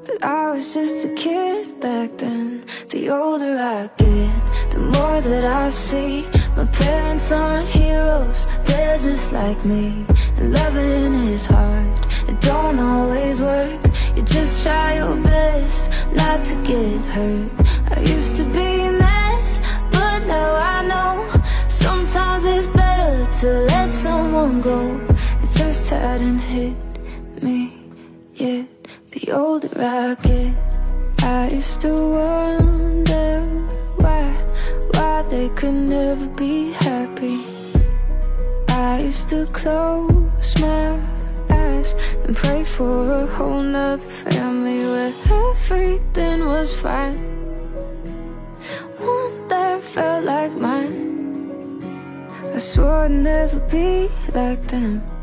But I was just a kid back then. The older I get, the more that I see. My parents aren't heroes, they're just like me. And loving is hard, it don't always work. You just try your best not to get hurt. I used to be mad, but now I know Sometimes it's better to let someone go just hadn't hit me yet the older I get, I used to wonder why, why they could never be happy. I used to close my eyes and pray for a whole nother family where everything was fine. One that felt like mine. I swore I'd never be like them.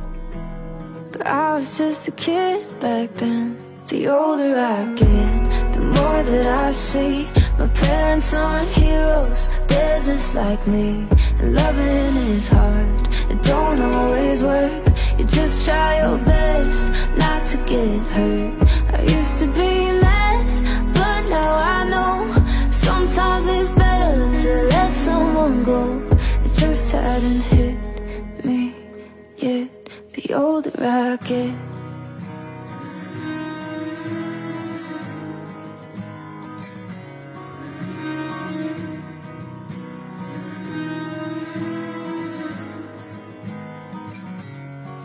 But I was just a kid back then. The older I get, the more that I see. My parents aren't heroes, they're just like me. And loving is hard, it don't always work. You just try your best not to get hurt. I used to be mad, but now I know Sometimes it's better to let someone go. It just hadn't hit The older I get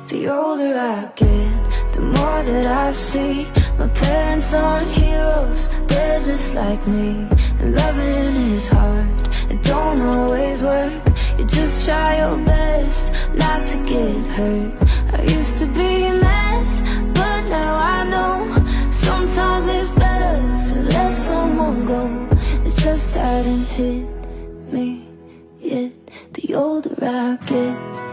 The older I get, the more that I see My parents aren't heroes, they're just like me And loving is hard, it don't always work You just try your best not to get hurt. I used to be mad, but now I know Sometimes it's better to let someone go. It just hadn't hit me yet. The older I get